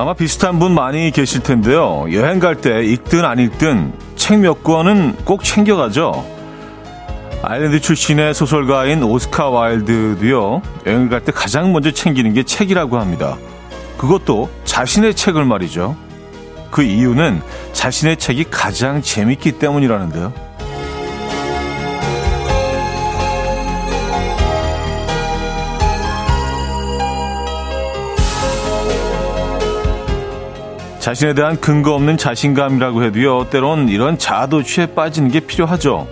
아마 비슷한 분 많이 계실 텐데요. 여행 갈 때 읽든 안 읽든 책 몇 권은 꼭 챙겨가죠. 아일랜드 출신의 소설가인 오스카 와일드도요. 여행을 갈 때 가장 먼저 챙기는 게 책이라고 합니다. 그것도 자신의 책을 말이죠. 그 이유는 자신의 책이 가장 재밌기 때문이라는데요. 자신에 대한 근거 없는 자신감이라고 해도요, 때론 이런 자아도취에 빠지는 게 필요하죠.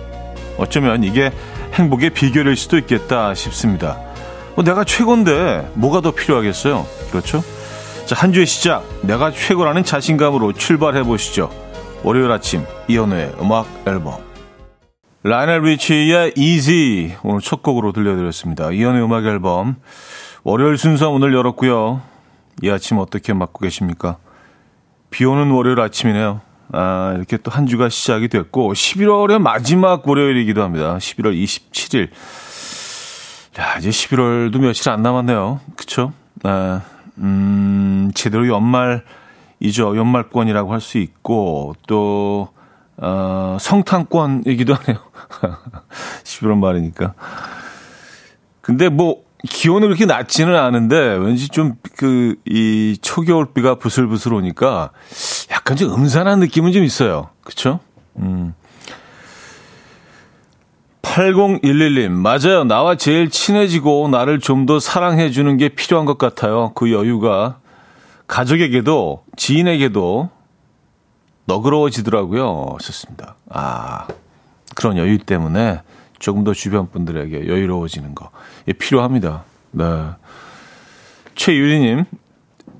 어쩌면 이게 행복의 비결일 수도 있겠다 싶습니다. 뭐 내가 최고인데 뭐가 더 필요하겠어요? 그렇죠? 자, 한 주의 시작. 내가 최고라는 자신감으로 출발해 보시죠. 월요일 아침 이현우의 음악 앨범. 라이넬 리치의 Easy 오늘 첫 곡으로 들려드렸습니다. 이현우의 음악 앨범. 월요일 순서 오늘 열었고요. 이 아침 어떻게 맞고 계십니까? 비 오는 월요일 아침이네요. 아, 이렇게 또 한 주가 시작이 됐고, 11월의 마지막 월요일이기도 합니다. 11월 27일. 야, 이제 11월도 며칠 안 남았네요. 그쵸? 아, 음, 제대로 연말이죠. 연말권이라고 할 수 있고, 또, 어, 성탄권이기도 하네요. 11월 말이니까. 근데 뭐, 기온은 그렇게 낮지는 않은데 왠지 좀 그 이 초겨울비가 부슬부슬 오니까 약간 좀 음산한 느낌은 좀 있어요. 그렇죠? 음. 8011님, 맞아요. 나와 제일 친해지고 나를 좀 더 사랑해 주는 게 필요한 것 같아요. 그 여유가 가족에게도 지인에게도 너그러워지더라고요. 좋습니다. 아, 그런 여유 때문에 조금 더 주변 분들에게 여유로워지는 거. 예, 필요합니다. 네. 최유리님,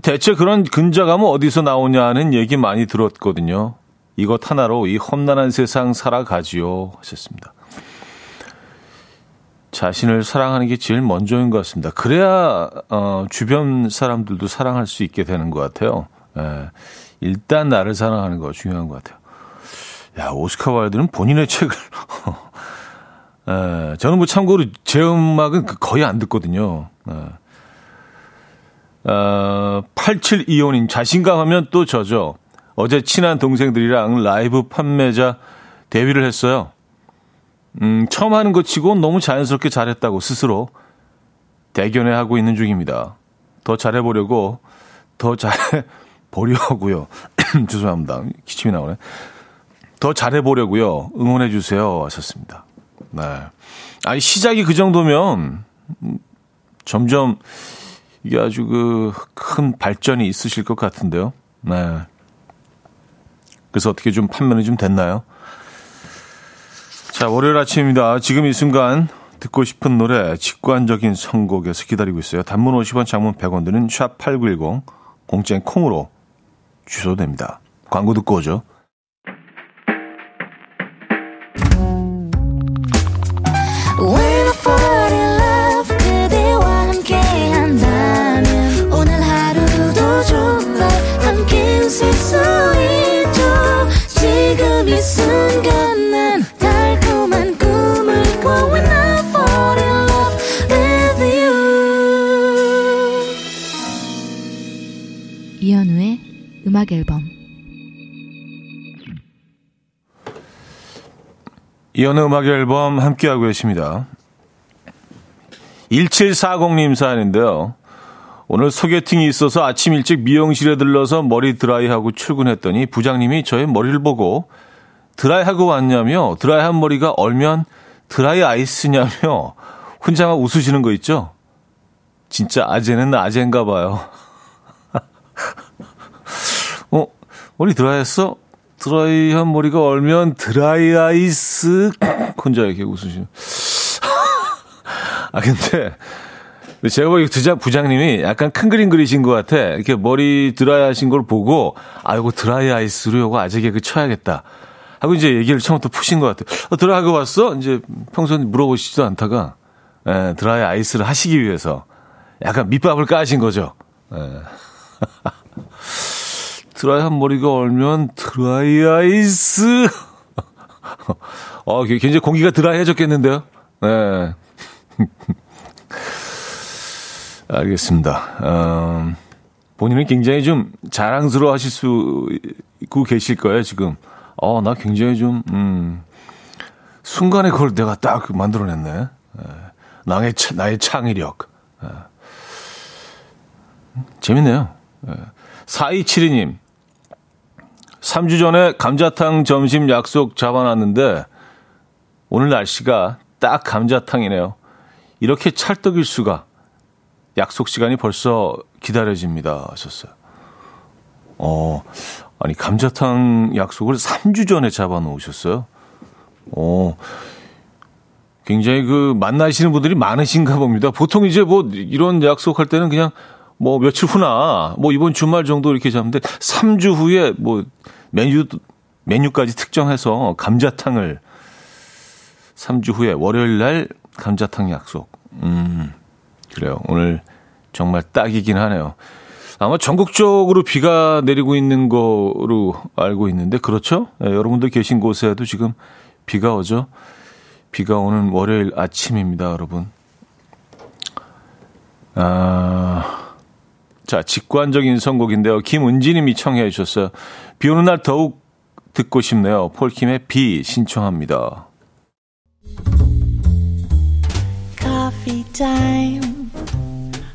대체 그런 근자감은 어디서 나오냐는 얘기 많이 들었거든요. 이것 하나로 이 험난한 세상 살아가지요. 하셨습니다. 자신을 사랑하는 게 제일 먼저인 것 같습니다. 그래야, 어, 주변 사람들도 사랑할 수 있게 되는 것 같아요. 예, 일단 나를 사랑하는 거 중요한 것 같아요. 야, 오스카 와일드는 본인의 책을 에, 저는 뭐 참고로 제 음악은 그 거의 안 듣거든요. 에. 어, 8725님, 자신감 하면 또 저죠. 어제 친한 동생들이랑 라이브 판매자 데뷔를 했어요. 음, 처음 하는 것 치고 너무 자연스럽게 잘했다고 스스로 대견해 하고 있는 중입니다. 더 잘해보려고, 더 잘해보려고요. 죄송합니다. 기침이 나오네. 더 잘해보려고요. 응원해주세요. 하셨습니다. 네. 아니, 시작이 그 정도면 점점 이게 아주 그 큰 발전이 있으실 것 같은데요. 네. 그래서 어떻게 좀 판매는 좀 됐나요? 자, 월요일 아침입니다. 지금 이 순간 듣고 싶은 노래 직관적인 선곡에서 기다리고 있어요. 단문 50원, 장문 100원 드는 샵8910 공짜인 콩으로 주셔도 됩니다. 광고 듣고 오죠. 음악 앨범 이연의 음악 앨범 함께하고 계십니다. 1740님 사연인데요. 오늘 소개팅이 있어서 아침 일찍 미용실에 들러서 머리 드라이하고 출근했더니 부장님이 저의 머리를 보고 드라이하고 왔냐며 드라이한 머리가 얼면 드라이 아이스냐며 혼자 막 웃으시는 거 있죠? 진짜 아재는 아재인가 봐요. 머리 드라이했어? 드라이한 머리가 얼면 드라이 아이스 혼자 이렇게 웃으시는. 아 근데 제가 보기 부장 부장님이 약간 큰 그림 그리신 것 같아. 이렇게 머리 드라이 하신 걸 보고 아 이거 드라이 아이스로 이거 아재 개그 쳐야겠다. 하고 이제 얘기를 처음부터 푸신 것 같아요. 어, 드라이하고 왔어? 이제 평소에 물어보시지도 않다가 에, 드라이 아이스를 하시기 위해서 약간 밑밥을 까신 거죠. 에. 드라이 한 머리가 얼면 드라이 아이스. 어, 굉장히 공기가 드라이해졌겠는데요? 네. 알겠습니다. 음, 본인은 굉장히 좀 자랑스러워 하실 수 있고 계실 거예요, 지금. 어, 나 굉장히 좀, 음, 순간에 그걸 내가 딱 만들어냈네. 예. 나의, 나의 창의력. 예. 재밌네요. 예. 4272님. 3주 전에 감자탕 점심 약속 잡아놨는데 오늘 날씨가 딱 감자탕이네요. 이렇게 찰떡일 수가. 약속 시간이 벌써 기다려집니다. 하셨어요. 어, 아니, 감자탕 약속을 3주 전에 잡아놓으셨어요? 어, 굉장히 그 만나시는 분들이 많으신가 봅니다. 보통 이제 뭐 이런 약속할 때는 그냥 뭐 며칠 후나 뭐 이번 주말 정도 이렇게 잡는데 3주 후에 뭐 메뉴 메뉴까지 특정해서 감자탕을 3주 후에 월요일 날 감자탕 약속. 음. 그래요. 오늘 정말 딱이긴 하네요. 아마 전국적으로 비가 내리고 있는 거로 알고 있는데 그렇죠? 네, 여러분들 계신 곳에도 지금 비가 오죠. 비가 오는 월요일 아침입니다, 여러분. 아, 자, 직관적인 선곡인데요. 김은지님이 청해 주셨어요. 비 오는 날 더욱 듣고 싶네요. 폴킴의 비 신청합니다. Coffee.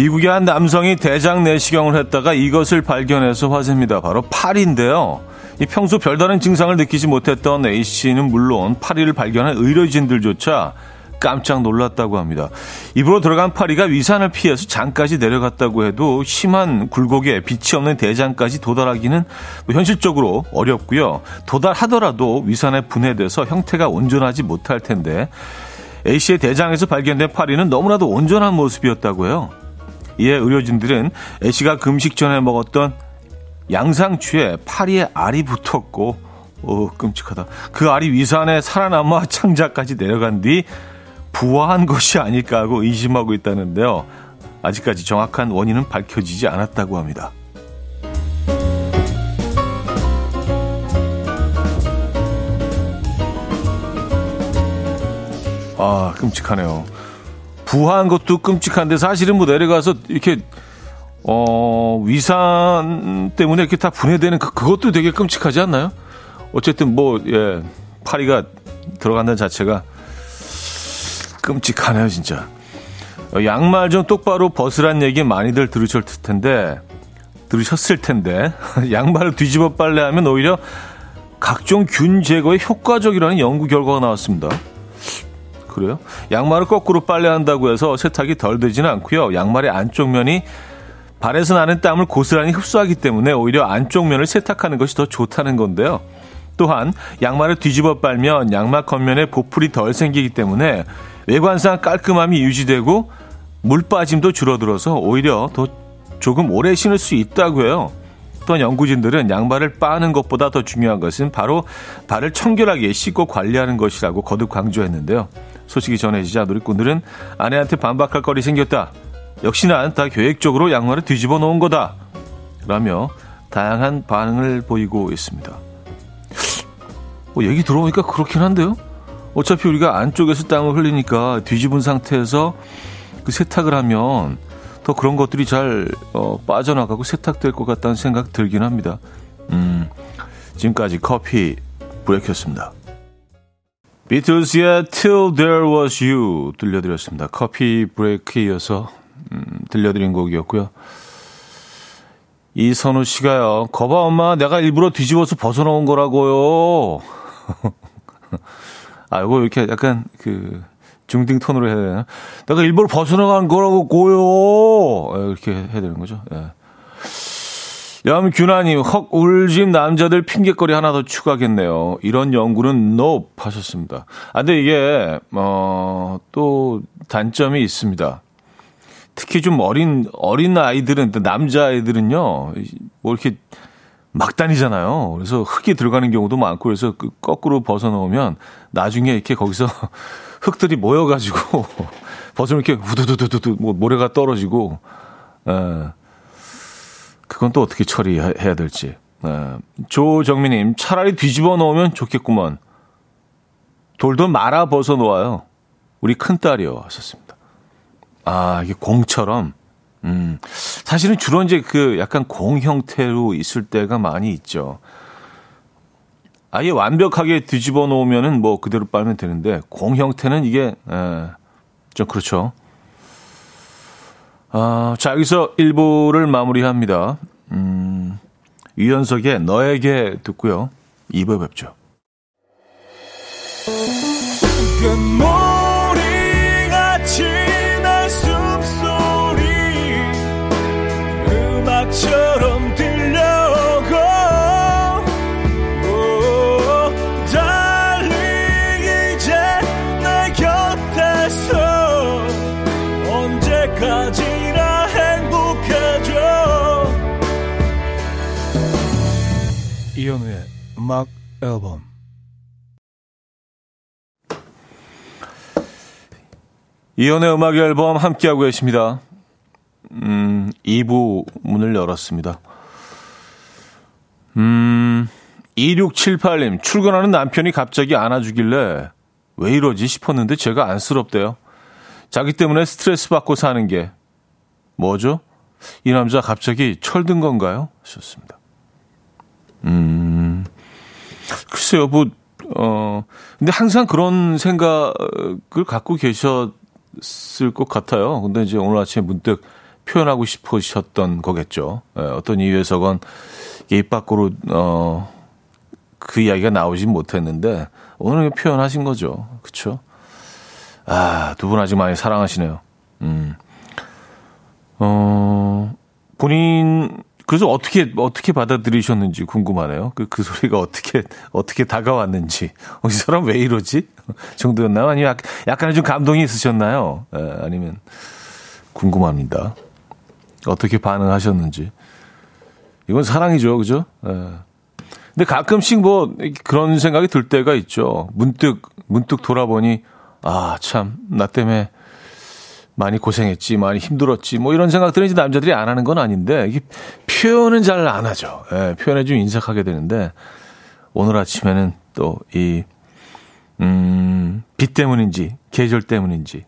미국의 한 남성이 대장 내시경을 했다가 이것을 발견해서 화제입니다. 바로 파리인데요. 이 평소 별다른 증상을 느끼지 못했던 A씨는 물론 파리를 발견한 의료진들조차 깜짝 놀랐다고 합니다. 입으로 들어간 파리가 위산을 피해서 장까지 내려갔다고 해도 심한 굴곡에 빛이 없는 대장까지 도달하기는 뭐 현실적으로 어렵고요. 도달하더라도 위산에 분해돼서 형태가 온전하지 못할 텐데 A씨의 대장에서 발견된 파리는 너무나도 온전한 모습이었다고 해요. 이에 의료진들은 A씨가 금식 전에 먹었던 양상추에 파리에 알이 붙었고 오 끔찍하다. 그 알이 위산에 살아남아 창자까지 내려간 뒤 부화한 것이 아닐까 하고 의심하고 있다는데요. 아직까지 정확한 원인은 밝혀지지 않았다고 합니다. 아, 끔찍하네요. 부화한 것도 끔찍한데 사실은 뭐 내려가서 이렇게 어 위산 때문에 이렇게 다 분해되는 그, 그것도 되게 끔찍하지 않나요? 어쨌든 뭐 예 파리가 들어간다는 자체가 끔찍하네요 진짜. 어, 양말 좀 똑바로 벗으란 얘기 많이들 들으셨을 텐데 들으셨을 텐데 양말을 뒤집어 빨래하면 오히려 각종 균 제거에 효과적이라는 연구 결과가 나왔습니다. 그래요? 양말을 거꾸로 빨래한다고 해서 세탁이 덜 되지는 않고요. 양말의 안쪽 면이 발에서 나는 땀을 고스란히 흡수하기 때문에 오히려 안쪽 면을 세탁하는 것이 더 좋다는 건데요. 또한 양말을 뒤집어 빨면 양말 겉면에 보풀이 덜 생기기 때문에 외관상 깔끔함이 유지되고 물 빠짐도 줄어들어서 오히려 더 조금 오래 신을 수 있다고 해요. 또한 연구진들은 양발을 빠는 것보다 더 중요한 것은 바로 발을 청결하게 씻고 관리하는 것이라고 거듭 강조했는데요. 소식이 전해지자 누리꾼들은 아내한테 반박할 거리 생겼다. 역시나 다 계획적으로 양말을 뒤집어 놓은 거다. 라며 다양한 반응을 보이고 있습니다. 뭐 얘기 들어보니까 그렇긴 한데요. 어차피 우리가 안쪽에서 땀을 흘리니까 뒤집은 상태에서 그 세탁을 하면 더 그런 것들이 잘 어, 빠져나가고 세탁될 것 같다는 생각 들긴 합니다. 음, 지금까지 커피 브레이크였습니다. 비틀즈의 Till There Was You 들려드렸습니다. 커피 브레이크 이어서 음, 들려드린 곡이었고요. 이선우 씨가요. 거봐 엄마 내가 일부러 뒤집어서 벗어놓은 거라고요. 아 이거 이렇게 약간 그 중딩 톤으로 해야 되나? 내가 일부러 벗어나간 거라고 고요. 예, 이렇게 해야 되는 거죠. 예. 염균아님, 헉, 울집 남자들 핑계거리 하나 더 추가하겠네요. 이런 연구는 nope 하셨습니다. 아, 근데 이게, 어, 또 단점이 있습니다. 특히 좀 어린, 어린 아이들은, 남자아이들은요, 뭐 이렇게 막 다니잖아요. 그래서 흙이 들어가는 경우도 많고, 그래서 그 거꾸로 벗어 놓으면 나중에 이렇게 거기서 흙들이 모여가지고, 벗어 이렇게 후두두두두 뭐 모래가 떨어지고, 에, 그건 또 어떻게 처리해야 될지. 에, 조정민님, 차라리 뒤집어 놓으면 좋겠구먼. 돌도 말아 벗어 놓아요. 우리 큰 딸이요. 하셨습니다. 아, 이게 공처럼. 음, 사실은 주로 이제 그 약간 공 형태로 있을 때가 많이 있죠. 아예 완벽하게 뒤집어 놓으면은 뭐 그대로 빨면 되는데 공 형태는 이게 에, 좀 그렇죠. 아, 자 여기서 1부를 마무리합니다. 음, 유연석의 너에게 듣고요. 2부 뵙죠. 음악 앨범 이연의 음악 앨범 함께하고 계십니다. 음, 2부 문을 열었습니다. 음, 2678님, 출근하는 남편이 갑자기 안아주길래 왜 이러지 싶었는데 제가 안쓰럽대요. 자기 때문에 스트레스 받고 사는 게 뭐죠? 이 남자 갑자기 철든 건가요? 하셨습니다. 음, 글쎄요, 뭐, 어, 근데 항상 그런 생각을 갖고 계셨, 있을 것 같아요. 근데 이제 오늘 아침에 문득 표현하고 싶으셨던 거겠죠. 예, 어떤 이유에서건 입 밖으로 어, 그 이야기가 나오진 못했는데 오늘 표현하신 거죠. 그렇죠? 아, 두 분 아직 많이 사랑하시네요. 음. 어, 본인 그래서 어떻게 어떻게 받아들이셨는지 궁금하네요. 그, 그 소리가 어떻게 어떻게 다가왔는지. 어, 이 사람 왜 이러지? 정도였나요? 아니면 약간의 좀 감동이 있으셨나요? 에, 아니면 궁금합니다. 어떻게 반응하셨는지. 이건 사랑이죠, 그죠? 에. 근데 가끔씩 뭐 그런 생각이 들 때가 있죠. 문득 문득 돌아보니 아 참 나 때문에 많이 고생했지, 많이 힘들었지, 뭐 이런 생각들은 이제 남자들이 안 하는 건 아닌데, 이게 표현은 잘 안 하죠. 예, 표현에 좀 인색하게 되는데, 오늘 아침에는 또 이, 음, 비 때문인지, 계절 때문인지,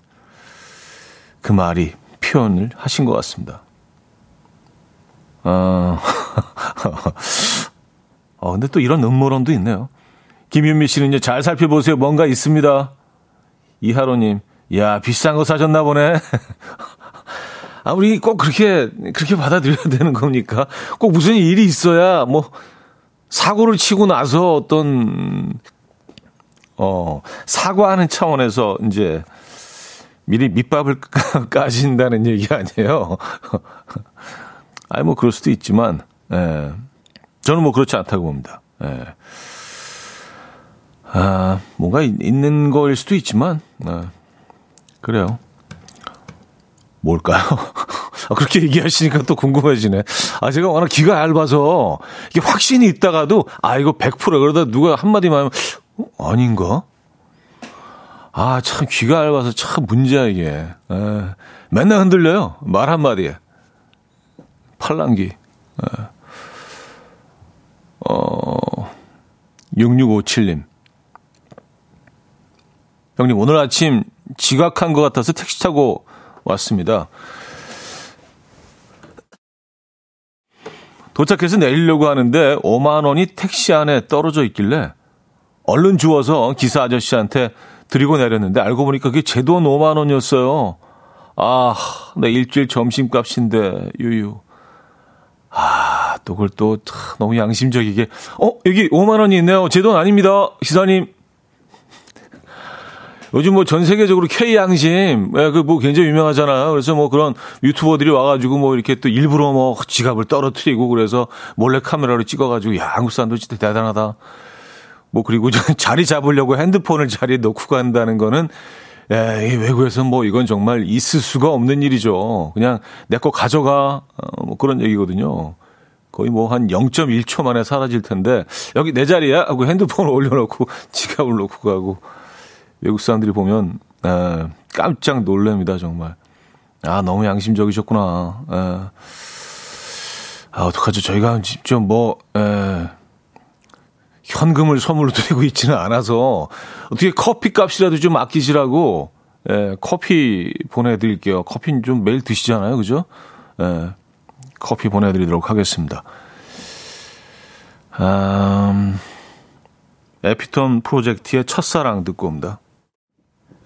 그 말이 표현을 하신 것 같습니다. 어, 어, 근데 또 이런 음모론도 있네요. 김윤미 씨는 이제 잘 살펴보세요. 뭔가 있습니다. 이하로님, 야, 비싼 거 사셨나 보네. 아, 우리 꼭 그렇게, 그렇게 받아들여야 되는 겁니까? 꼭 무슨 일이 있어야, 뭐, 사고를 치고 나서 어떤, 어, 사과하는 차원에서 이제 미리 밑밥을 까신다는 얘기 아니에요. 아니, 뭐, 그럴 수도 있지만, 예. 저는 뭐 그렇지 않다고 봅니다. 예. 아, 뭔가 있는 거일 수도 있지만, 예. 그래요. 뭘까요? 아, 그렇게 얘기하시니까 또 궁금해지네. 아, 제가 워낙 귀가 얇아서 이게 확신이 있다가도 아, 이거 100% 그러다 누가 한마디만 하면 어, 아닌가? 아, 참 귀가 얇아서 참 문제야, 이게. 에, 맨날 흔들려요. 말 한마디에. 팔랑귀. 에. 어, 6657님. 형님, 오늘 아침 지각한 것 같아서 택시 타고 왔습니다. 도착해서 내리려고 하는데 5만 원이 택시 안에 떨어져 있길래 얼른 주워서 기사 아저씨한테 드리고 내렸는데 알고 보니까 그게 제 돈 5만 원이었어요. 아, 내 일주일 점심값인데 유유. 아, 또 그걸 또 너무 양심적이게 어, 여기 5만 원이 있네요. 제 돈 아닙니다. 기사님. 요즘 뭐 전 세계적으로 K 양심, 예, 그뭐 굉장히 유명하잖아요. 그래서 뭐 그런 유튜버들이 와가지고 뭐 이렇게 또 일부러 뭐 지갑을 떨어뜨리고 그래서 몰래 카메라로 찍어가지고 야, 한국 사람도 진짜 대단하다. 뭐 그리고 자리 잡으려고 핸드폰을 자리에 놓고 간다는 거는 예, 외국에서 뭐 이건 정말 있을 수가 없는 일이죠. 그냥 내 거 가져가 어, 뭐 그런 얘기거든요. 거의 뭐 한 0.1초 만에 사라질 텐데 여기 내 자리야 하고 핸드폰을 올려놓고 지갑을 놓고 가고 외국 사람들이 보면 에, 깜짝 놀랍니다 정말. 아 너무 양심적이셨구나. 에. 아 어떡하죠 저희가 좀뭐 현금을 선물로 드리고 있지는 않아서 어떻게 커피 값이라도 좀 아끼시라고 에, 커피 보내드릴게요. 커피는 좀 매일 드시잖아요, 그죠? 에, 커피 보내드리도록 하겠습니다. 음, 에피톤 프로젝트의 첫사랑 듣고 옵니다.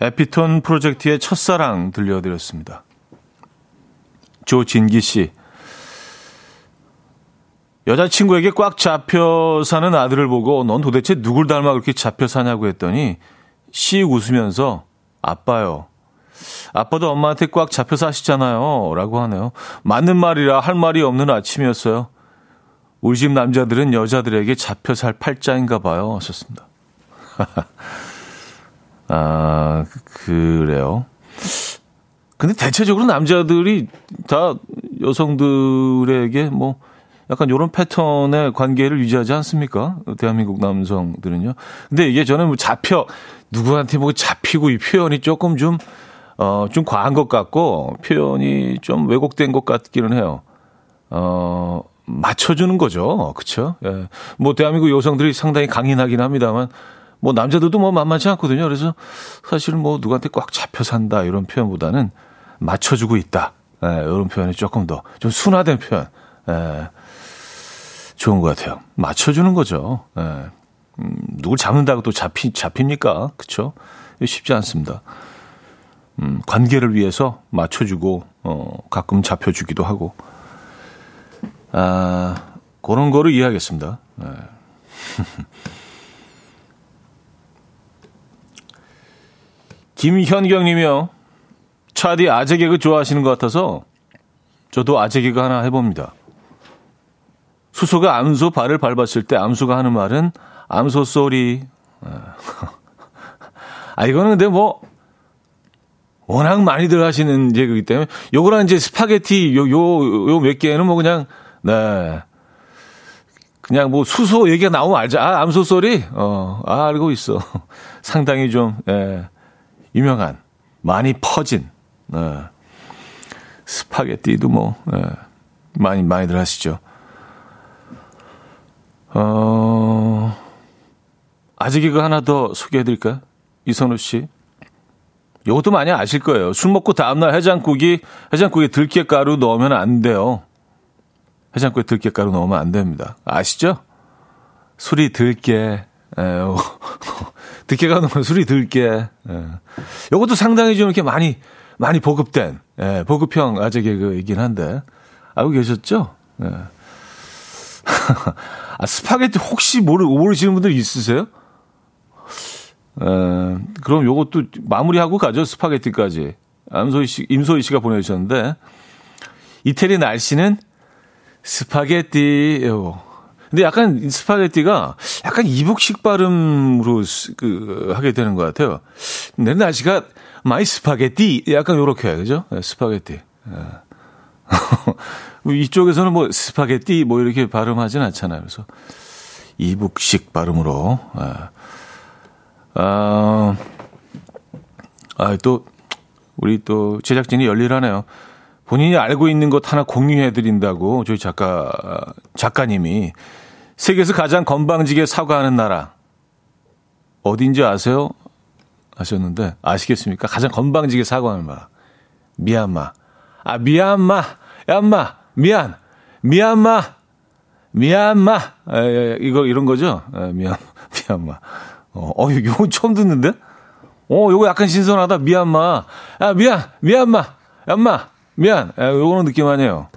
에피톤 프로젝트의 첫사랑 들려드렸습니다. 조진기 씨. 여자친구에게 꽉 잡혀 사는 아들을 보고 넌 도대체 누굴 닮아 그렇게 잡혀 사냐고 했더니 씩 웃으면서 아빠요. 아빠도 엄마한테 꽉 잡혀 사시잖아요. 라고 하네요. 맞는 말이라 할 말이 없는 아침이었어요. 우리 집 남자들은 여자들에게 잡혀 살 팔자인가 봐요. 하셨습니다. 아, 그래요. 근데 대체적으로 남자들이 다 여성들에게 뭐 약간 이런 패턴의 관계를 유지하지 않습니까? 대한민국 남성들은요. 근데 이게 저는 뭐 잡혀 누구한테 뭐 잡히고 이 표현이 조금 좀 어, 좀 과한 것 같고 표현이 좀 왜곡된 것 같기는 해요. 어, 맞춰주는 거죠. 그쵸? 예. 뭐 대한민국 여성들이 상당히 강인하긴 합니다만 뭐 남자들도 뭐 만만치 않거든요. 그래서 사실은 뭐 누구한테 꽉 잡혀 산다 이런 표현보다는 맞춰주고 있다. 예, 이런 표현이 조금 더 좀 순화된 표현. 예, 좋은 것 같아요. 맞춰주는 거죠. 예. 음, 누굴 잡는다고 또 잡히, 잡힙니까? 그쵸? 쉽지 않습니다. 음, 관계를 위해서 맞춰주고, 어, 가끔 잡혀주기도 하고, 아, 그런 거를 이해하겠습니다. 네. 김현경 님이요. 차디 아재 개그 좋아하시는 것 같아서 저도 아재 개그 하나 해봅니다. 수소가 암소 발을 밟았을 때 암소가 하는 말은 암소 sorry. 아, 이거는 근데 뭐, 워낙 많이들 하시는 그기 때문에 요거랑 이제 스파게티 요 요 요 몇 개는 뭐 그냥 네. 그냥 뭐 수소 얘기가 나오면 알자. 아, 암소 소리? 어, 아, 알고 있어. 상당히 좀, 예, 유명한, 많이 퍼진, 예. 스파게티도 뭐, 예, 많이, 많이들 하시죠. 어, 아직 이거 하나 더 소개해 드릴까요? 이선우 씨. 이것도 많이 아실 거예요. 술 먹고 다음날 해장국이, 해장국에 들깨가루 넣으면 안 돼요. 해장국에 들깨가루 넣으면 안 됩니다. 아시죠? 술이 들깨. 에요. 들깨가 넣으면 술이 들깨. 에. 이것도 상당히 좀 이렇게 많이, 많이 보급된, 예, 보급형 아재 개그이긴 한데. 알고 계셨죠? 예. 아, 스파게티 혹시 모르, 모르시는 분들 있으세요? 에, 그럼 요것도 마무리하고 가죠. 스파게티까지. 임소희 씨, 임소희 씨가 보내주셨는데. 이태리 날씨는 스파게티, 요. 근데 약간 스파게티가 약간 이북식 발음으로 그, 하게 되는 것 같아요. 내 날씨가 마이 스파게티. 약간 요렇게, 그죠? 네, 스파게티. 네. 이쪽에서는 뭐 스파게티 뭐 이렇게 발음하진 않잖아요. 그래서 이북식 발음으로. 네. 아, 아, 또, 우리 또 제작진이 열일하네요. 본인이 알고 있는 것 하나 공유해드린다고 저희 작가, 작가님이 세계에서 가장 건방지게 사과하는 나라. 어딘지 아세요? 하셨는데, 아시겠습니까? 가장 건방지게 사과하는 나라. 미얀마. 아, 미얀마. 얀마. 미안. 미얀마. 미얀마. 에, 이거, 이런 거죠? 에, 미얀, 미얀마. 어, 어, 이거 처음 듣는데? 어, 요거 약간 신선하다. 미얀마. 아, 미안, 미얀마. 얀마. 미안. 아, 요거는 느낌 아니에요.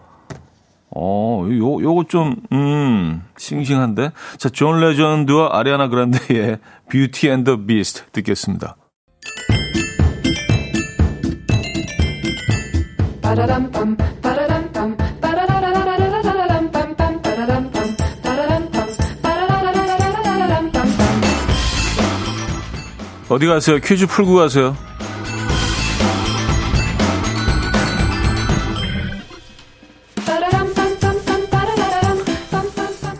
어, 요, 요거 좀, 음, 싱싱한데? 자, 존 레전드와 아리아나 그란데의 Beauty and the Beast 듣겠습니다. 어디 가세요? 퀴즈 풀고 가세요.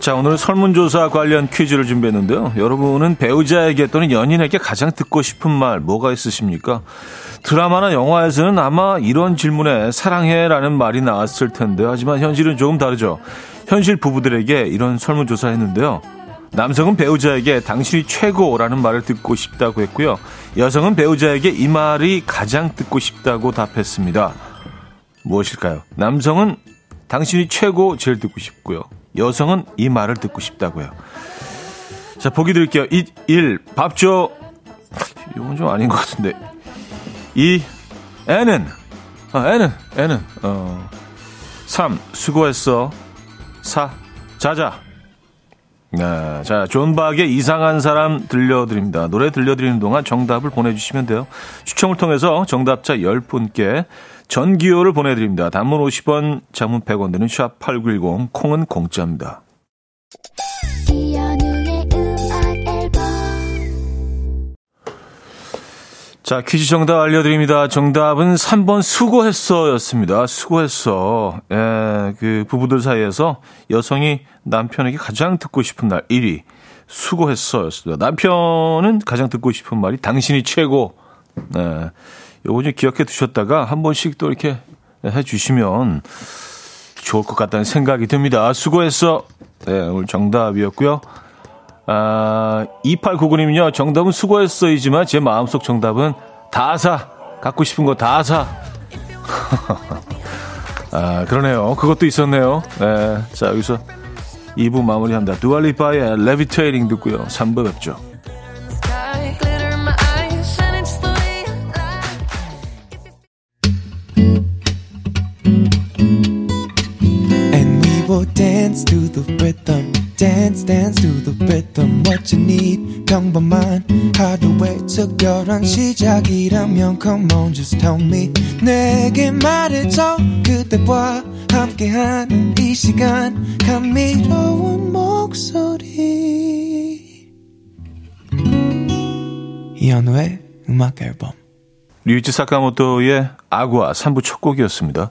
자, 오늘 설문조사 관련 퀴즈를 준비했는데요. 여러분은 배우자에게 또는 연인에게 가장 듣고 싶은 말 뭐가 있으십니까? 드라마나 영화에서는 아마 이런 질문에 사랑해라는 말이 나왔을 텐데 하지만 현실은 조금 다르죠. 현실 부부들에게 이런 설문조사 했는데요. 남성은 배우자에게 당신이 최고라는 말을 듣고 싶다고 했고요. 여성은 배우자에게 이 말이 가장 듣고 싶다고 답했습니다. 무엇일까요? 남성은 당신이 최고 제일 듣고 싶고요. 여성은 이 말을 듣고 싶다고요. 자, 보기 드릴게요. 1, 1밥 줘. 이건 좀 아닌 것 같은데. 2, 애는. 아, 애는, 애는. 어. 3, 수고했어. 4, 자자. 네, 자, 존 박의 이상한 사람 들려드립니다. 노래 들려드리는 동안 정답을 보내주시면 돼요. 추첨을 통해서 정답자 10분께 전기요를 보내드립니다. 단문 50원, 장문 100원 드는 샵8910, 콩은 공짜입니다. 자, 퀴즈 정답 알려드립니다. 정답은 3번 수고했어 였습니다. 수고했어. 예, 그 부부들 사이에서 여성이 남편에게 가장 듣고 싶은 날 1위. 수고했어 였습니다. 남편은 가장 듣고 싶은 말이 당신이 최고. 네. 요거 좀 기억해 두셨다가 한 번씩 또 이렇게 해 주시면 좋을 것 같다는 생각이 듭니다. 수고했어. 네, 오늘 정답이었고요. 아, 2899님은요, 정답은 수고했어이지만 제 마음속 정답은 다 사. 갖고 싶은 거 다 사. 아, 그러네요. 그것도 있었네요. 네. 자, 여기서 2부 마무리합니다. 두알리파의 레비테이링 듣고요. 3부 뵙죠. Dance to the rhythm what you need. 평범한 하루의 특별한 시작이라면 come on just tell me. 내게 말해줘. 그대와 함께한 이 시간. 감미로운 목소리. 이현우의 음악 앨범. 류이치 사카모토의 아구아 3부 첫 곡이었습니다.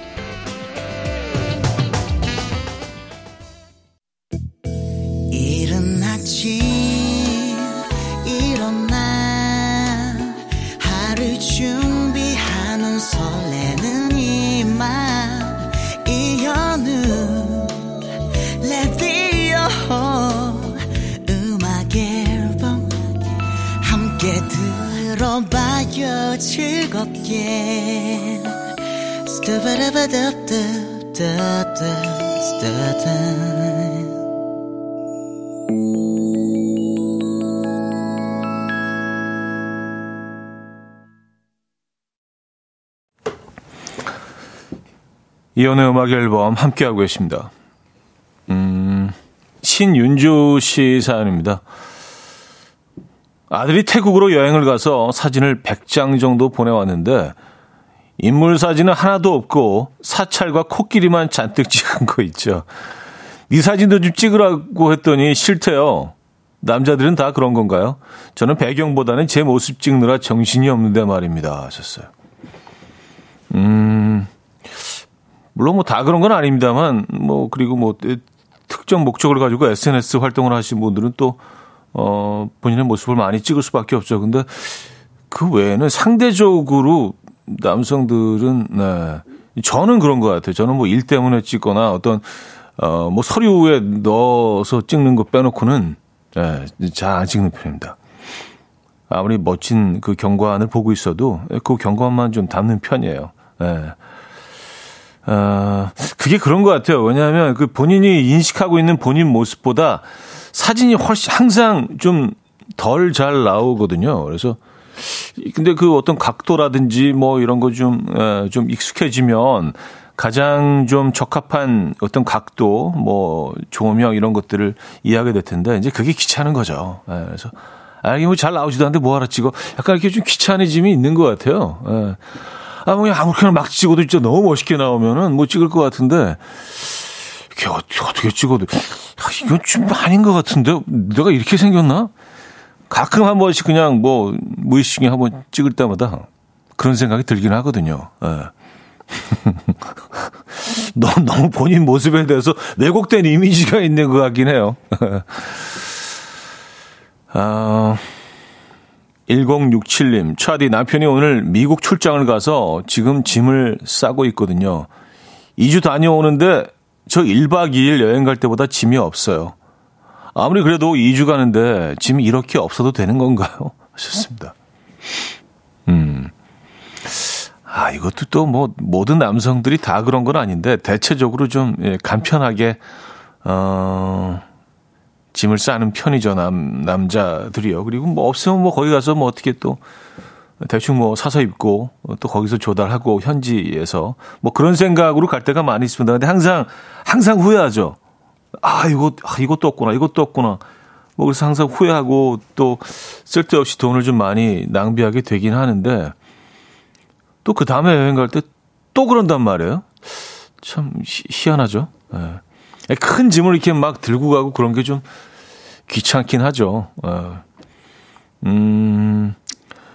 즐겁게 이연의 음악 앨범 함께하고 계십니다. 음, 신윤주 씨 사연입니다. 아들이 태국으로 여행을 가서 사진을 100장 정도 보내왔는데 인물 사진은 하나도 없고 사찰과 코끼리만 잔뜩 찍은 거 있죠. 이 사진도 좀 찍으라고 했더니 싫대요. 남자들은 다 그런 건가요? 저는 배경보다는 제 모습 찍느라 정신이 없는데 말입니다. 하셨어요. 음, 물론 뭐 다 그런 건 아닙니다만, 뭐, 그리고 뭐, 특정 목적을 가지고 SNS 활동을 하신 분들은 또 어, 본인의 모습을 많이 찍을 수밖에 없죠. 근데 그 외에는 상대적으로 남성들은, 네. 저는 그런 것 같아요. 저는 뭐 일 때문에 찍거나 어떤, 어, 뭐 서류에 넣어서 찍는 거 빼놓고는, 네, 잘안 찍는 편입니다. 아무리 멋진 그 경관을 보고 있어도 그 경관만 좀 담는 편이에요. 네. 어, 그게 그런 것 같아요. 왜냐하면 그 본인이 인식하고 있는 본인 모습보다 사진이 훨씬 항상 좀 덜 잘 나오거든요. 그래서 근데 그 어떤 각도라든지 뭐 이런 거 좀, 좀 익숙해지면 가장 좀 적합한 어떤 각도, 뭐 조명 이런 것들을 이해하게 될 텐데 이제 그게 귀찮은 거죠. 그래서 아, 이게 뭐 잘 나오지도 않는데 뭐하러 찍어. 약간 이렇게 좀 귀찮아짐이 있는 것 같아요. 아, 뭐 아무렇게나 막 찍어도 진짜 너무 멋있게 나오면은 뭐 찍을 것 같은데 이게 어떻게 찍어도 아, 이건 좀 아닌 것 같은데 내가 이렇게 생겼나? 가끔 한 번씩 그냥 뭐 무의식에 한 번 찍을 때마다 그런 생각이 들긴 하거든요. 예. 너무, 너무 본인 모습에 대해서 왜곡된 이미지가 있는 것 같긴 해요. 아, 1067님, 차디 남편이 오늘 미국 출장을 가서 지금 짐을 싸고 있거든요. 2주 다녀오는데 저 1박 2일 여행 갈 때보다 짐이 없어요. 아무리 그래도 2주 가는데 짐이 이렇게 없어도 되는 건가요? 하셨습니다. 음. 아, 이것도 또 뭐 모든 남성들이 다 그런 건 아닌데 대체적으로 좀 예, 간편하게 어 짐을 싸는 편이죠, 남 남자들이요. 그리고 뭐 없으면 뭐 거기 가서 뭐 어떻게 또 대충 뭐 사서 입고 또 거기서 조달하고 현지에서 뭐 그런 생각으로 갈 때가 많이 있습니다. 근데 항상 항상 후회하죠. 아, 이거, 아, 이것도 없구나, 이것도 없구나. 뭐, 그래서 항상 후회하고 또 쓸데없이 돈을 좀 많이 낭비하게 되긴 하는데 또 그 다음에 여행 갈 때 또 그런단 말이에요. 참 희, 희한하죠. 예. 큰 짐을 이렇게 막 들고 가고 그런 게 좀 귀찮긴 하죠. 예. 음,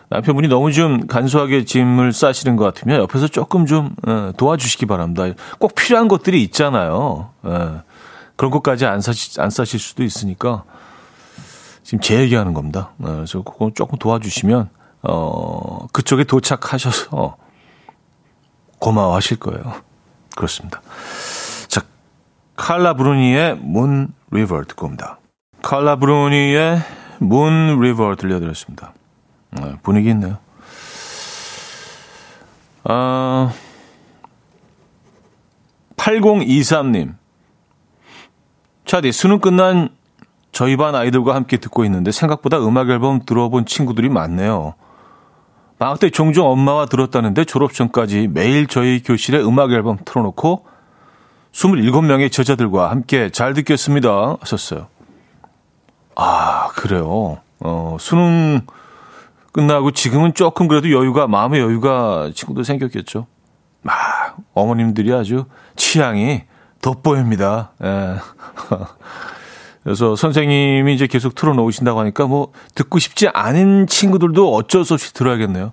남편분이 너무 좀 간소하게 짐을 싸시는 것 같으면 옆에서 조금 좀 예, 도와주시기 바랍니다. 꼭 필요한 것들이 있잖아요. 예. 그런 것까지 안 사실, 안 사실 수도 있으니까 지금 제 얘기하는 겁니다. 네, 그래서 그거 조금 도와주시면, 어, 그쪽에 도착하셔서 고마워하실 거예요. 그렇습니다. 자, 칼라 브루니의 Moon River 듣고 옵니다. 칼라 브루니의 Moon River 들려드렸습니다. 네, 분위기 있네요. 아, 8023님. 차디, 수능 끝난 저희 반 아이들과 함께 듣고 있는데 생각보다 음악 앨범 들어본 친구들이 많네요. 방학 때 종종 엄마와 들었다는데 졸업 전까지 매일 저희 교실에 음악 앨범 틀어놓고 27명의 저자들과 함께 잘 듣겠습니다. 하셨어요. 아, 그래요. 어, 수능 끝나고 지금은 조금 그래도 여유가, 마음의 여유가 친구들 생겼겠죠. 아, 어머님들이 아주 취향이 돋보입니다. 예. 그래서 선생님이 이제 계속 틀어놓으신다고 하니까 뭐 듣고 싶지 않은 친구들도 어쩔 수 없이 들어야겠네요.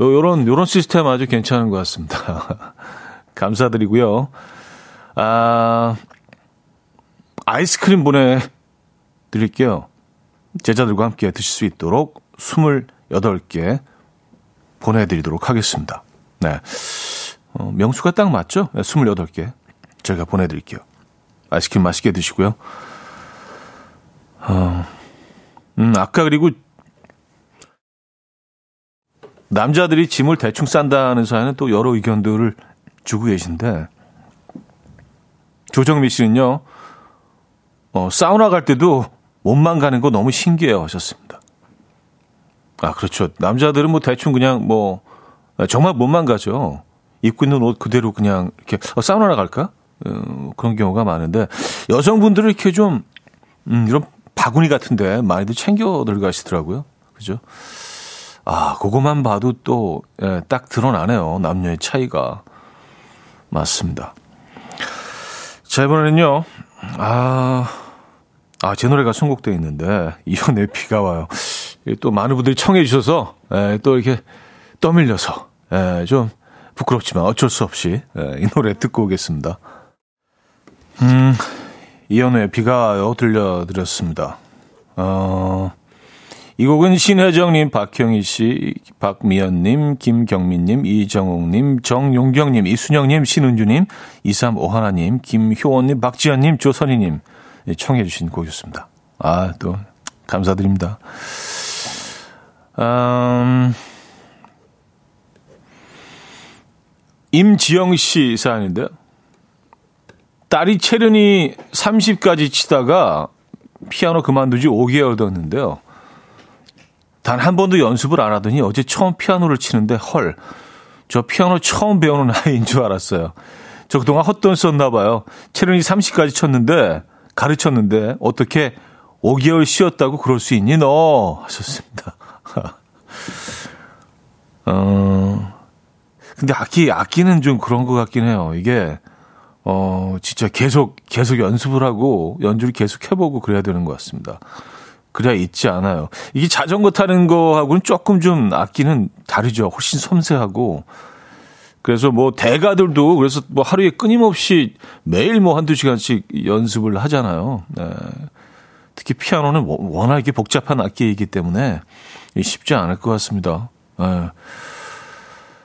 요런, 요런 시스템 아주 괜찮은 것 같습니다. 감사드리고요. 아, 아이스크림 보내 드릴게요. 제자들과 함께 드실 수 있도록 28개 보내드리도록 하겠습니다. 네. 어, 명수가 딱 맞죠? 네, 28개. 제가 보내드릴게요. 아이스크림 맛있게 드시고요. 어, 음, 아까 그리고 남자들이 짐을 대충 싼다는 사연은 또 여러 의견들을 주고 계신데 조정미 씨는요, 어, 사우나 갈 때도 몸만 가는 거 너무 신기해요 하셨습니다. 아, 그렇죠. 남자들은 뭐 대충 그냥 뭐, 정말 몸만 가죠. 입고 있는 옷 그대로 그냥 이렇게, 어, 사우나 갈까? 어, 그런 경우가 많은데 여성분들은 이렇게 좀 음, 이런 바구니 같은데 많이들 챙겨 들어가시더라고요. 그죠? 아, 그것만 봐도 또, 예, 딱 드러나네요. 남녀의 차이가. 맞습니다. 자, 이번에는요, 아, 아, 제 노래가 선곡되어 있는데, 이혼의 비가 와요. 또 많은 분들이 청해 주셔서, 예, 또 이렇게 떠밀려서, 예, 좀 부끄럽지만 어쩔 수 없이, 예, 이 노래 듣고 오겠습니다. 음, 이연우의 비가 들려드렸습니다. 어, 이 곡은 신혜정님, 박형희 씨, 박미연님, 김경민님, 이정옥님, 정용경님, 이순영님, 신은주님, 2351님, 김효원님, 박지현님, 조선희님 청해 주신 곡이었습니다. 아, 또 감사드립니다. 음, 임지영 씨 사연인데요. 딸이 체른이 30까지 치다가 피아노 그만두지 5개월 됐는데요. 단 한 번도 연습을 안 하더니 어제 처음 피아노를 치는데 헐, 저 피아노 처음 배우는 아이인 줄 알았어요. 저 그동안 헛돈 썼나 봐요. 체른이 30까지 쳤는데 가르쳤는데 어떻게 5개월 쉬었다고 그럴 수 있니 너 하셨습니다. 어, 근데 악기 악기는 좀 그런 것 같긴 해요. 이게 어, 진짜 계속, 계속 연습을 하고 연주를 계속 해보고 그래야 되는 것 같습니다. 그래야 잊지 않아요. 이게 자전거 타는 거하고는 조금 좀 악기는 다르죠. 훨씬 섬세하고. 그래서 뭐 대가들도 그래서 뭐 하루에 끊임없이 매일 뭐 한두 시간씩 연습을 하잖아요. 네. 특히 피아노는 워낙 이게 복잡한 악기이기 때문에 쉽지 않을 것 같습니다. 네.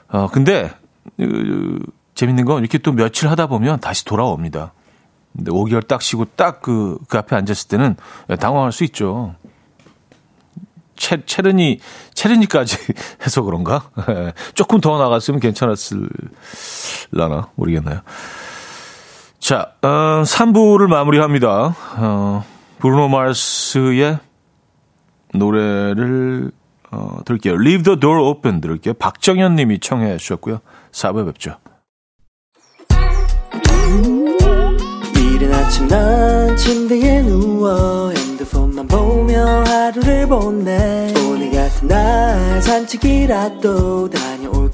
어, 근데, 그, 재밌는 건 이렇게 또 며칠 하다 보면 다시 돌아옵니다. 근데 5개월 딱 쉬고 딱 그, 그 앞에 앉았을 때는 당황할 수 있죠. 채, 체르니, 체르니까지 해서 그런가? 조금 더 나갔으면 괜찮았을라나? 모르겠나요. 자, 어, 3부를 마무리합니다. 어, 브루노 마스의 노래를 어, 들을게요. Leave the door open 들을게요. 박정현 님이 청해 주셨고요. 4부에 뵙죠. 이른 아침 난 침대에 누워 핸드폰만 보며 하루를 보내 오늘 같은 날 산책이라도 다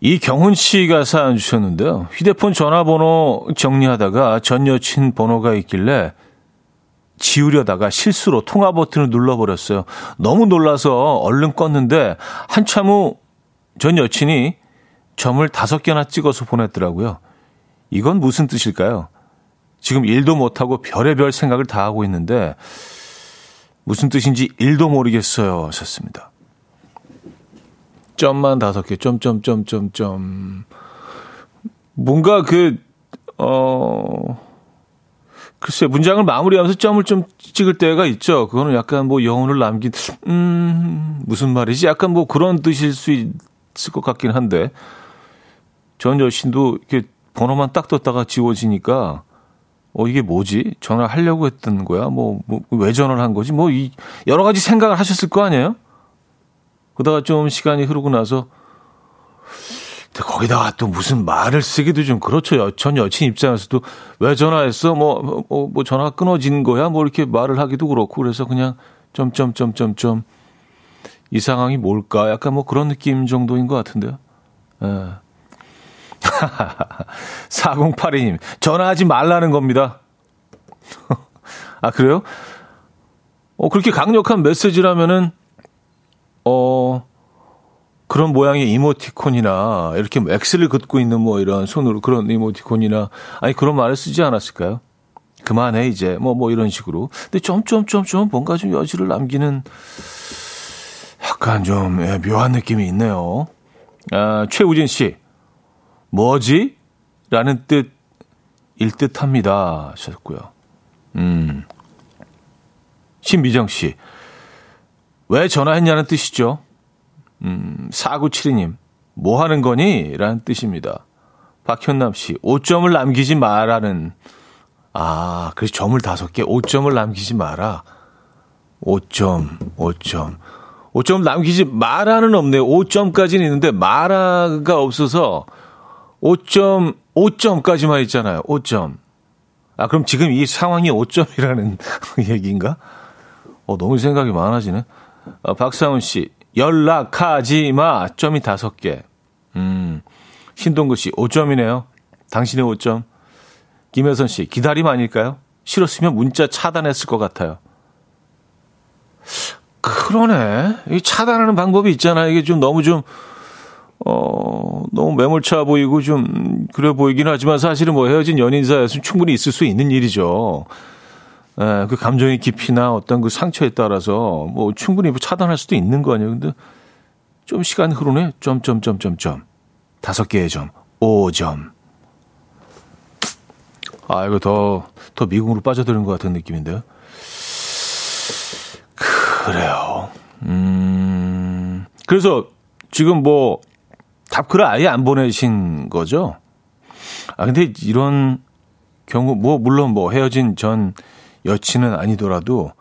이경훈 씨가 사연 주셨는데요. 휴대폰 전화번호 정리하다가 전 여친 번호가 있길래 지우려다가 실수로 통화 버튼을 눌러버렸어요. 너무 놀라서 얼른 껐는데 한참 후 전 여친이 점을 다섯 개나 찍어서 보냈더라고요. 이건 무슨 뜻일까요? 지금 일도 못하고 별의별 생각을 다 하고 있는데 무슨 뜻인지 일도 모르겠어요. 하셨습니다. 점만 다섯 개, 점, 점, 점, 점, 점. 뭔가 그, 어, 글쎄, 문장을 마무리하면서 점을 좀 찍을 때가 있죠. 그거는 약간 뭐 영혼을 남긴, 음, 무슨 말이지? 약간 뭐 그런 뜻일 수 있을 것 같긴 한데, 전 여신도 이렇게 번호만 딱 떴다가 지워지니까, 어, 이게 뭐지? 전화하려고 했던 거야? 뭐, 뭐, 왜 전화를 한 거지? 뭐, 이, 여러 가지 생각을 하셨을 거 아니에요? 그러다가 좀 시간이 흐르고 나서, 거기다가 또 무슨 말을 쓰기도 좀 그렇죠. 전 여친 입장에서도 왜 전화했어? 뭐, 뭐, 뭐 전화가 끊어진 거야? 뭐 이렇게 말을 하기도 그렇고. 그래서 그냥 점점점점점 이 상황이 뭘까? 약간 뭐 그런 느낌 정도인 것 같은데요. 예. 4082님, 전화하지 말라는 겁니다. 아, 그래요? 어, 그렇게 강력한 메시지라면은, 어, 그런 모양의 이모티콘이나, 이렇게 뭐 X를 긋고 있는 뭐 이런 손으로 그런 이모티콘이나, 아니, 그런 말을 쓰지 않았을까요? 그만해, 이제. 뭐, 뭐 이런 식으로. 근데 점점점점 뭔가 좀 여지를 남기는 약간 좀 예, 묘한 느낌이 있네요. 아, 최우진 씨. 뭐지? 라는 뜻일 듯 합니다. 하셨고요. 음. 신미정 씨. 왜 전화했냐는 뜻이죠. 음, 4972님. 뭐 하는 거니? 라는 뜻입니다. 박현남 씨. 5점을 남기지 마라는. 아, 그래서 점을 다섯 개, 5점을 남기지 마라. 5점, 5점. 5점 남기지 마라는 없네요. 5점까지는 있는데 마라가 없어서 5점, 5점까지만 있잖아요. 5점. 아, 그럼 지금 이 상황이 5점이라는 얘기인가? 어, 너무 생각이 많아지네. 어, 박상훈 씨. 연락하지 마. 점이 다섯 개. 음, 신동구 씨, 5점이네요. 당신의 5점. 김혜선 씨, 기다림 아닐까요? 싫었으면 문자 차단했을 것 같아요. 그러네. 이 차단하는 방법이 있잖아요. 이게 좀 너무 좀, 어, 너무 매몰차 보이고 좀 그래 보이긴 하지만 사실은 뭐 헤어진 연인 사이에서 충분히 있을 수 있는 일이죠. 예, 그 감정의 깊이나 어떤 그 상처에 따라서 뭐 충분히 뭐 차단할 수도 있는 거 아니에요. 근데 좀 시간 흐르네. 점, 점, 점, 점, 점. 다섯 개의 점. 5점. 아, 이거 더, 더 미궁으로 빠져드는 것 같은 느낌인데요. 그래요. 음, 그래서 지금 뭐 답글을 아예 안 보내신 거죠? 아, 근데 이런 경우, 뭐, 물론 뭐 헤어진 전 여친은 아니더라도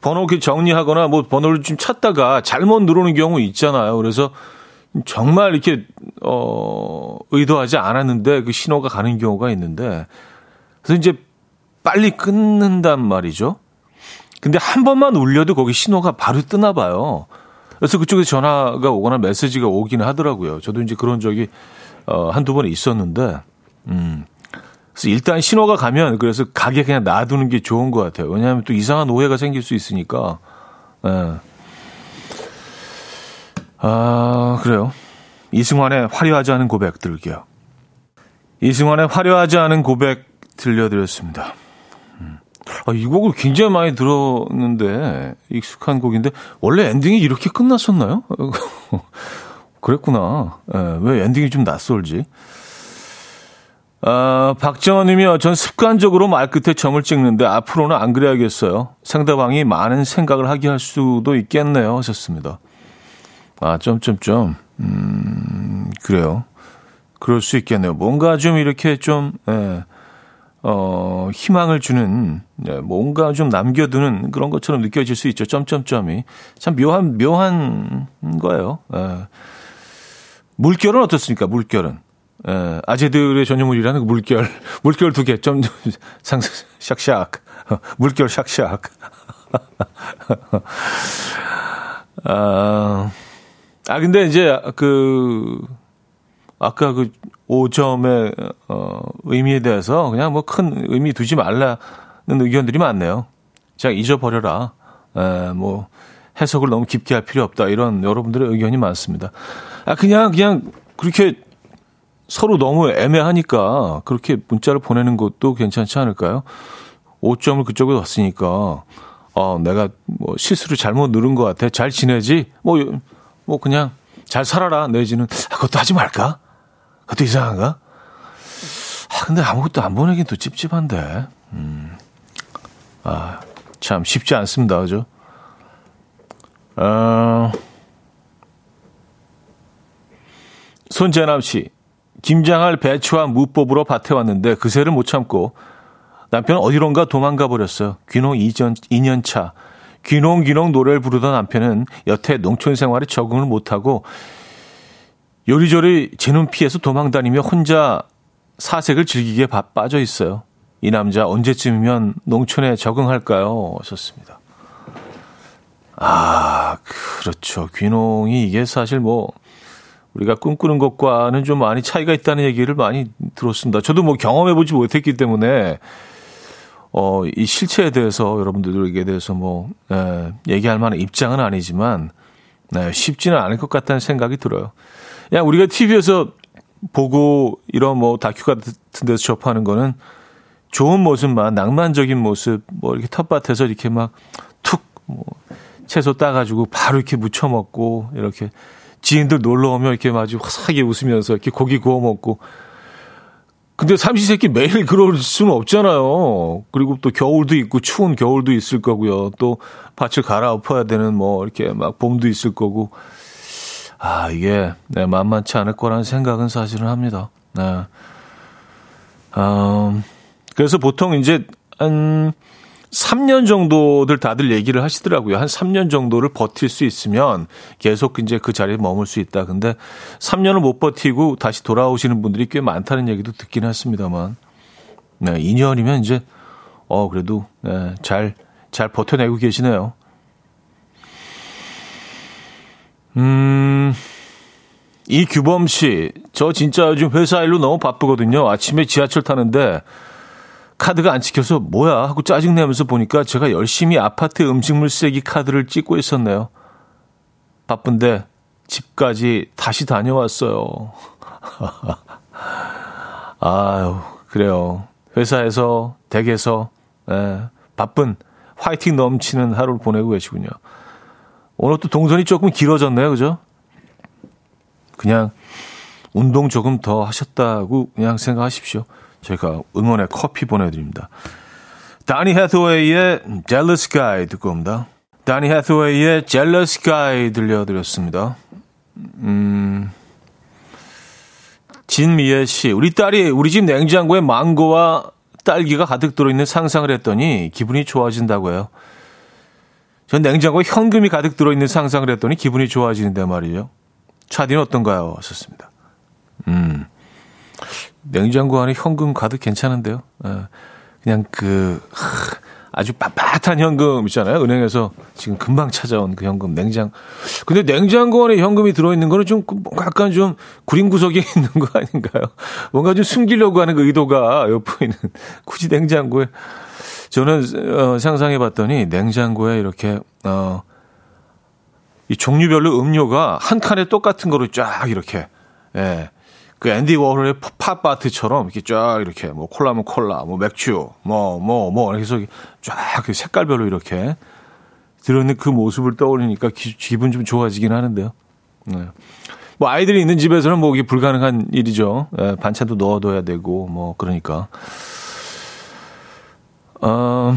번호 그 정리하거나 뭐 번호를 좀 찾다가 잘못 누르는 경우 있잖아요. 그래서 정말 이렇게 어 의도하지 않았는데 그 신호가 가는 경우가 있는데 그래서 이제 빨리 끊는단 말이죠. 근데 한 번만 울려도 거기 신호가 바로 뜨나 봐요. 그래서 그쪽에서 전화가 오거나 메시지가 오기는 하더라고요. 저도 이제 그런 적이 어 한두 번 있었는데 음. 그래서 일단 신호가 가면 그래서 가게 그냥 놔두는 게 좋은 것 같아요. 왜냐하면 또 이상한 오해가 생길 수 있으니까. 예. 아, 그래요. 이승환의 화려하지 않은 고백 들을게요. 이승환의 화려하지 않은 고백 들려드렸습니다. 음. 아, 이 곡을 굉장히 많이 들었는데, 익숙한 곡인데, 원래 엔딩이 이렇게 끝났었나요? 그랬구나. 예, 왜 엔딩이 좀 낯설지? 아, 박정원님이요. 전 습관적으로 말 끝에 점을 찍는데 앞으로는 안 그래야겠어요. 상대방이 많은 생각을 하게 할 수도 있겠네요. 하셨습니다. 아, 점점점. 음, 그래요. 그럴 수 있겠네요. 뭔가 좀 이렇게 좀, 예, 어, 희망을 주는, 예, 뭔가 좀 남겨두는 그런 것처럼 느껴질 수 있죠. 점점점이. 참 묘한, 묘한 거예요. 예. 물결은 어떻습니까? 물결은. 예, 아재들의 전유물이라는 그 물결, 물결 두 개, 점, 상, 샥샥. 물결 샥샥. 아, 아, 근데 이제 그, 아까 그 5점의, 어, 의미에 대해서 그냥 뭐 큰 의미 두지 말라는 의견들이 많네요. 그냥 잊어버려라. 에, 뭐, 해석을 너무 깊게 할 필요 없다. 이런 여러분들의 의견이 많습니다. 아, 그냥, 그냥 그렇게 서로 너무 애매하니까 그렇게 문자를 보내는 것도 괜찮지 않을까요? 5점을 그쪽에 왔으니까 어, 내가 뭐 실수를 잘못 누른 것 같아. 잘 지내지? 뭐, 뭐 그냥 잘 살아라. 내지는 아, 그것도 하지 말까? 그것도 이상한가? 아, 근데 아무것도 안 보내긴 또 찝찝한데. 음. 아, 참 쉽지 않습니다. 그죠? 어, 손재남 씨. 김장할 배추와 무법으로 밭에 왔는데 그새를 못 참고 남편은 어디론가 도망가 버렸어요. 귀농 2년, 2년 차. 귀농귀농 노래를 부르던 남편은 여태 농촌 생활에 적응을 못하고 요리조리 제 눈 피해서 도망다니며 혼자 사색을 즐기기에 빠져 있어요. 이 남자 언제쯤이면 농촌에 적응할까요? 하셨습니다. 아, 그렇죠. 귀농이 이게 사실 뭐 우리가 꿈꾸는 것과는 좀 많이 차이가 있다는 얘기를 많이 들었습니다. 저도 뭐 경험해보지 못했기 때문에 어, 이 실체에 대해서 여러분들에게 대해서 뭐 예, 얘기할 만한 입장은 아니지만 네, 쉽지는 않을 것 같다는 생각이 들어요. 그냥 우리가 TV에서 보고 이런 뭐 다큐 같은 데서 접하는 거는 좋은 모습만 낭만적인 모습 뭐 이렇게 텃밭에서 이렇게 막 툭 뭐 채소 따가지고 바로 이렇게 무쳐 먹고 이렇게 지인들 놀러 오면 이렇게 마주 화사하게 웃으면서 이렇게 고기 구워 먹고. 근데 삼시세끼 매일 그럴 수는 없잖아요. 그리고 또 겨울도 있고 추운 겨울도 있을 거고요. 또 밭을 갈아엎어야 되는 뭐 이렇게 막 봄도 있을 거고. 아, 이게 네, 만만치 않을 거라는 생각은 사실은 합니다. 네. 음, 그래서 보통 이제 한 3년 정도들 다들 얘기를 하시더라고요. 한 3년 정도를 버틸 수 있으면 계속 이제 그 자리에 머물 수 있다. 근데 3년을 못 버티고 다시 돌아오시는 분들이 꽤 많다는 얘기도 듣긴 했습니다만. 네, 2년이면 이제, 어, 그래도, 네, 잘, 잘 버텨내고 계시네요. 음, 이규범 씨, 저 진짜 요즘 회사 일로 너무 바쁘거든요. 아침에 지하철 타는데 카드가 안 찍혀서 뭐야 하고 짜증내면서 보니까 제가 열심히 아파트 음식물 쓰레기 카드를 찍고 있었네요. 바쁜데 집까지 다시 다녀왔어요. 아유, 그래요. 회사에서, 댁에서, 예, 바쁜, 화이팅 넘치는 하루를 보내고 계시군요. 오늘 또 동선이 조금 길어졌네요. 그죠? 그냥 운동 조금 더 하셨다고 그냥 생각하십시오. 저희가 응원의 커피 보내드립니다. 다니 해서웨이의 Jealous Guy 듣고 옵니다. 다니 해서웨이의 Jealous Guy 들려드렸습니다. 음, 진미애 씨, 우리 딸이 우리 집 냉장고에 망고와 딸기가 가득 들어있는 상상을 했더니 기분이 좋아진다고 해요. 전 냉장고에 현금이 가득 들어있는 상상을 했더니 기분이 좋아지는데 말이에요. 차디는 어떤가요? 하셨습니다. 음, 냉장고 안에 현금 가득 괜찮은데요. 예, 그냥 그 아주 빳빳한 현금 있잖아요. 은행에서 지금 금방 찾아온 그 현금 냉장. 근데 냉장고 안에 현금이 들어있는 거는 좀 약간 좀 구린 구석에 있는 거 아닌가요? 뭔가 좀 숨기려고 하는 그 의도가 엿보이는 굳이 냉장고에 저는 어, 상상해 봤더니 냉장고에 이렇게 어, 이 종류별로 음료가 한 칸에 똑같은 거로 쫙 이렇게 예. 그 앤디 워홀의 팝바트처럼 이렇게 쫙 이렇게 뭐 콜라면 콜라, 뭐 맥주, 뭐 뭐뭐 해서 쫙그 색깔별로 이렇게 들어있는 그 모습을 떠올리니까 기, 기분 좀 좋아지긴 하는데요. 네. 뭐 아이들이 있는 집에서는 뭐 이게 불가능한 일이죠. 예, 반찬도 넣어둬야 되고 뭐 그러니까. 어,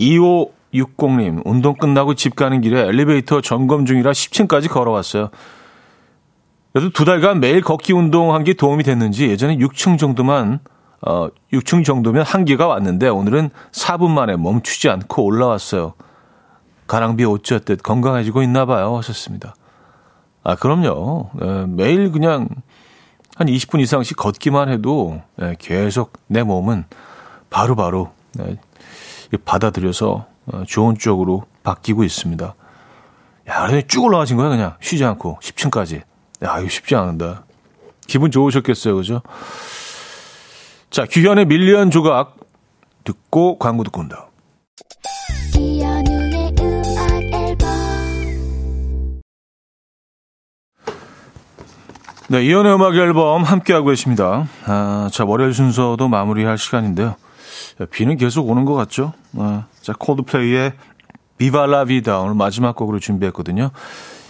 2560님, 운동 끝나고 집 가는 길에 엘리베이터 점검 중이라 10층까지 걸어왔어요. 그래도 두 달간 매일 걷기 운동한 게 도움이 됐는지 예전에 6층 정도만 어 6층 정도면 한계가 왔는데 오늘은 4분 만에 멈추지 않고 올라왔어요. 가랑비 어쩌듯 건강해지고 있나 봐요. 하셨습니다. 아, 그럼요. 네, 매일 그냥 한 20분 이상씩 걷기만 해도 네, 계속 내 몸은 바로바로 바로, 네, 받아들여서 어, 좋은 쪽으로 바뀌고 있습니다. 야, 그래 쭉 올라가신 거야, 그냥. 쉬지 않고. 10층까지. 야, 이거 쉽지 않은다. 기분 좋으셨겠어요, 그죠? 자, 규현의 밀리언 조각 듣고 광고 듣고 온다. 네, 이연의 음악 앨범 함께하고 계십니다. 아, 자, 월요일 순서도 마무리할 시간인데요. 비는 계속 오는 것 같죠? 아, 자, 콜드플레이의 비발라 비다 오늘 마지막 곡으로 준비했거든요.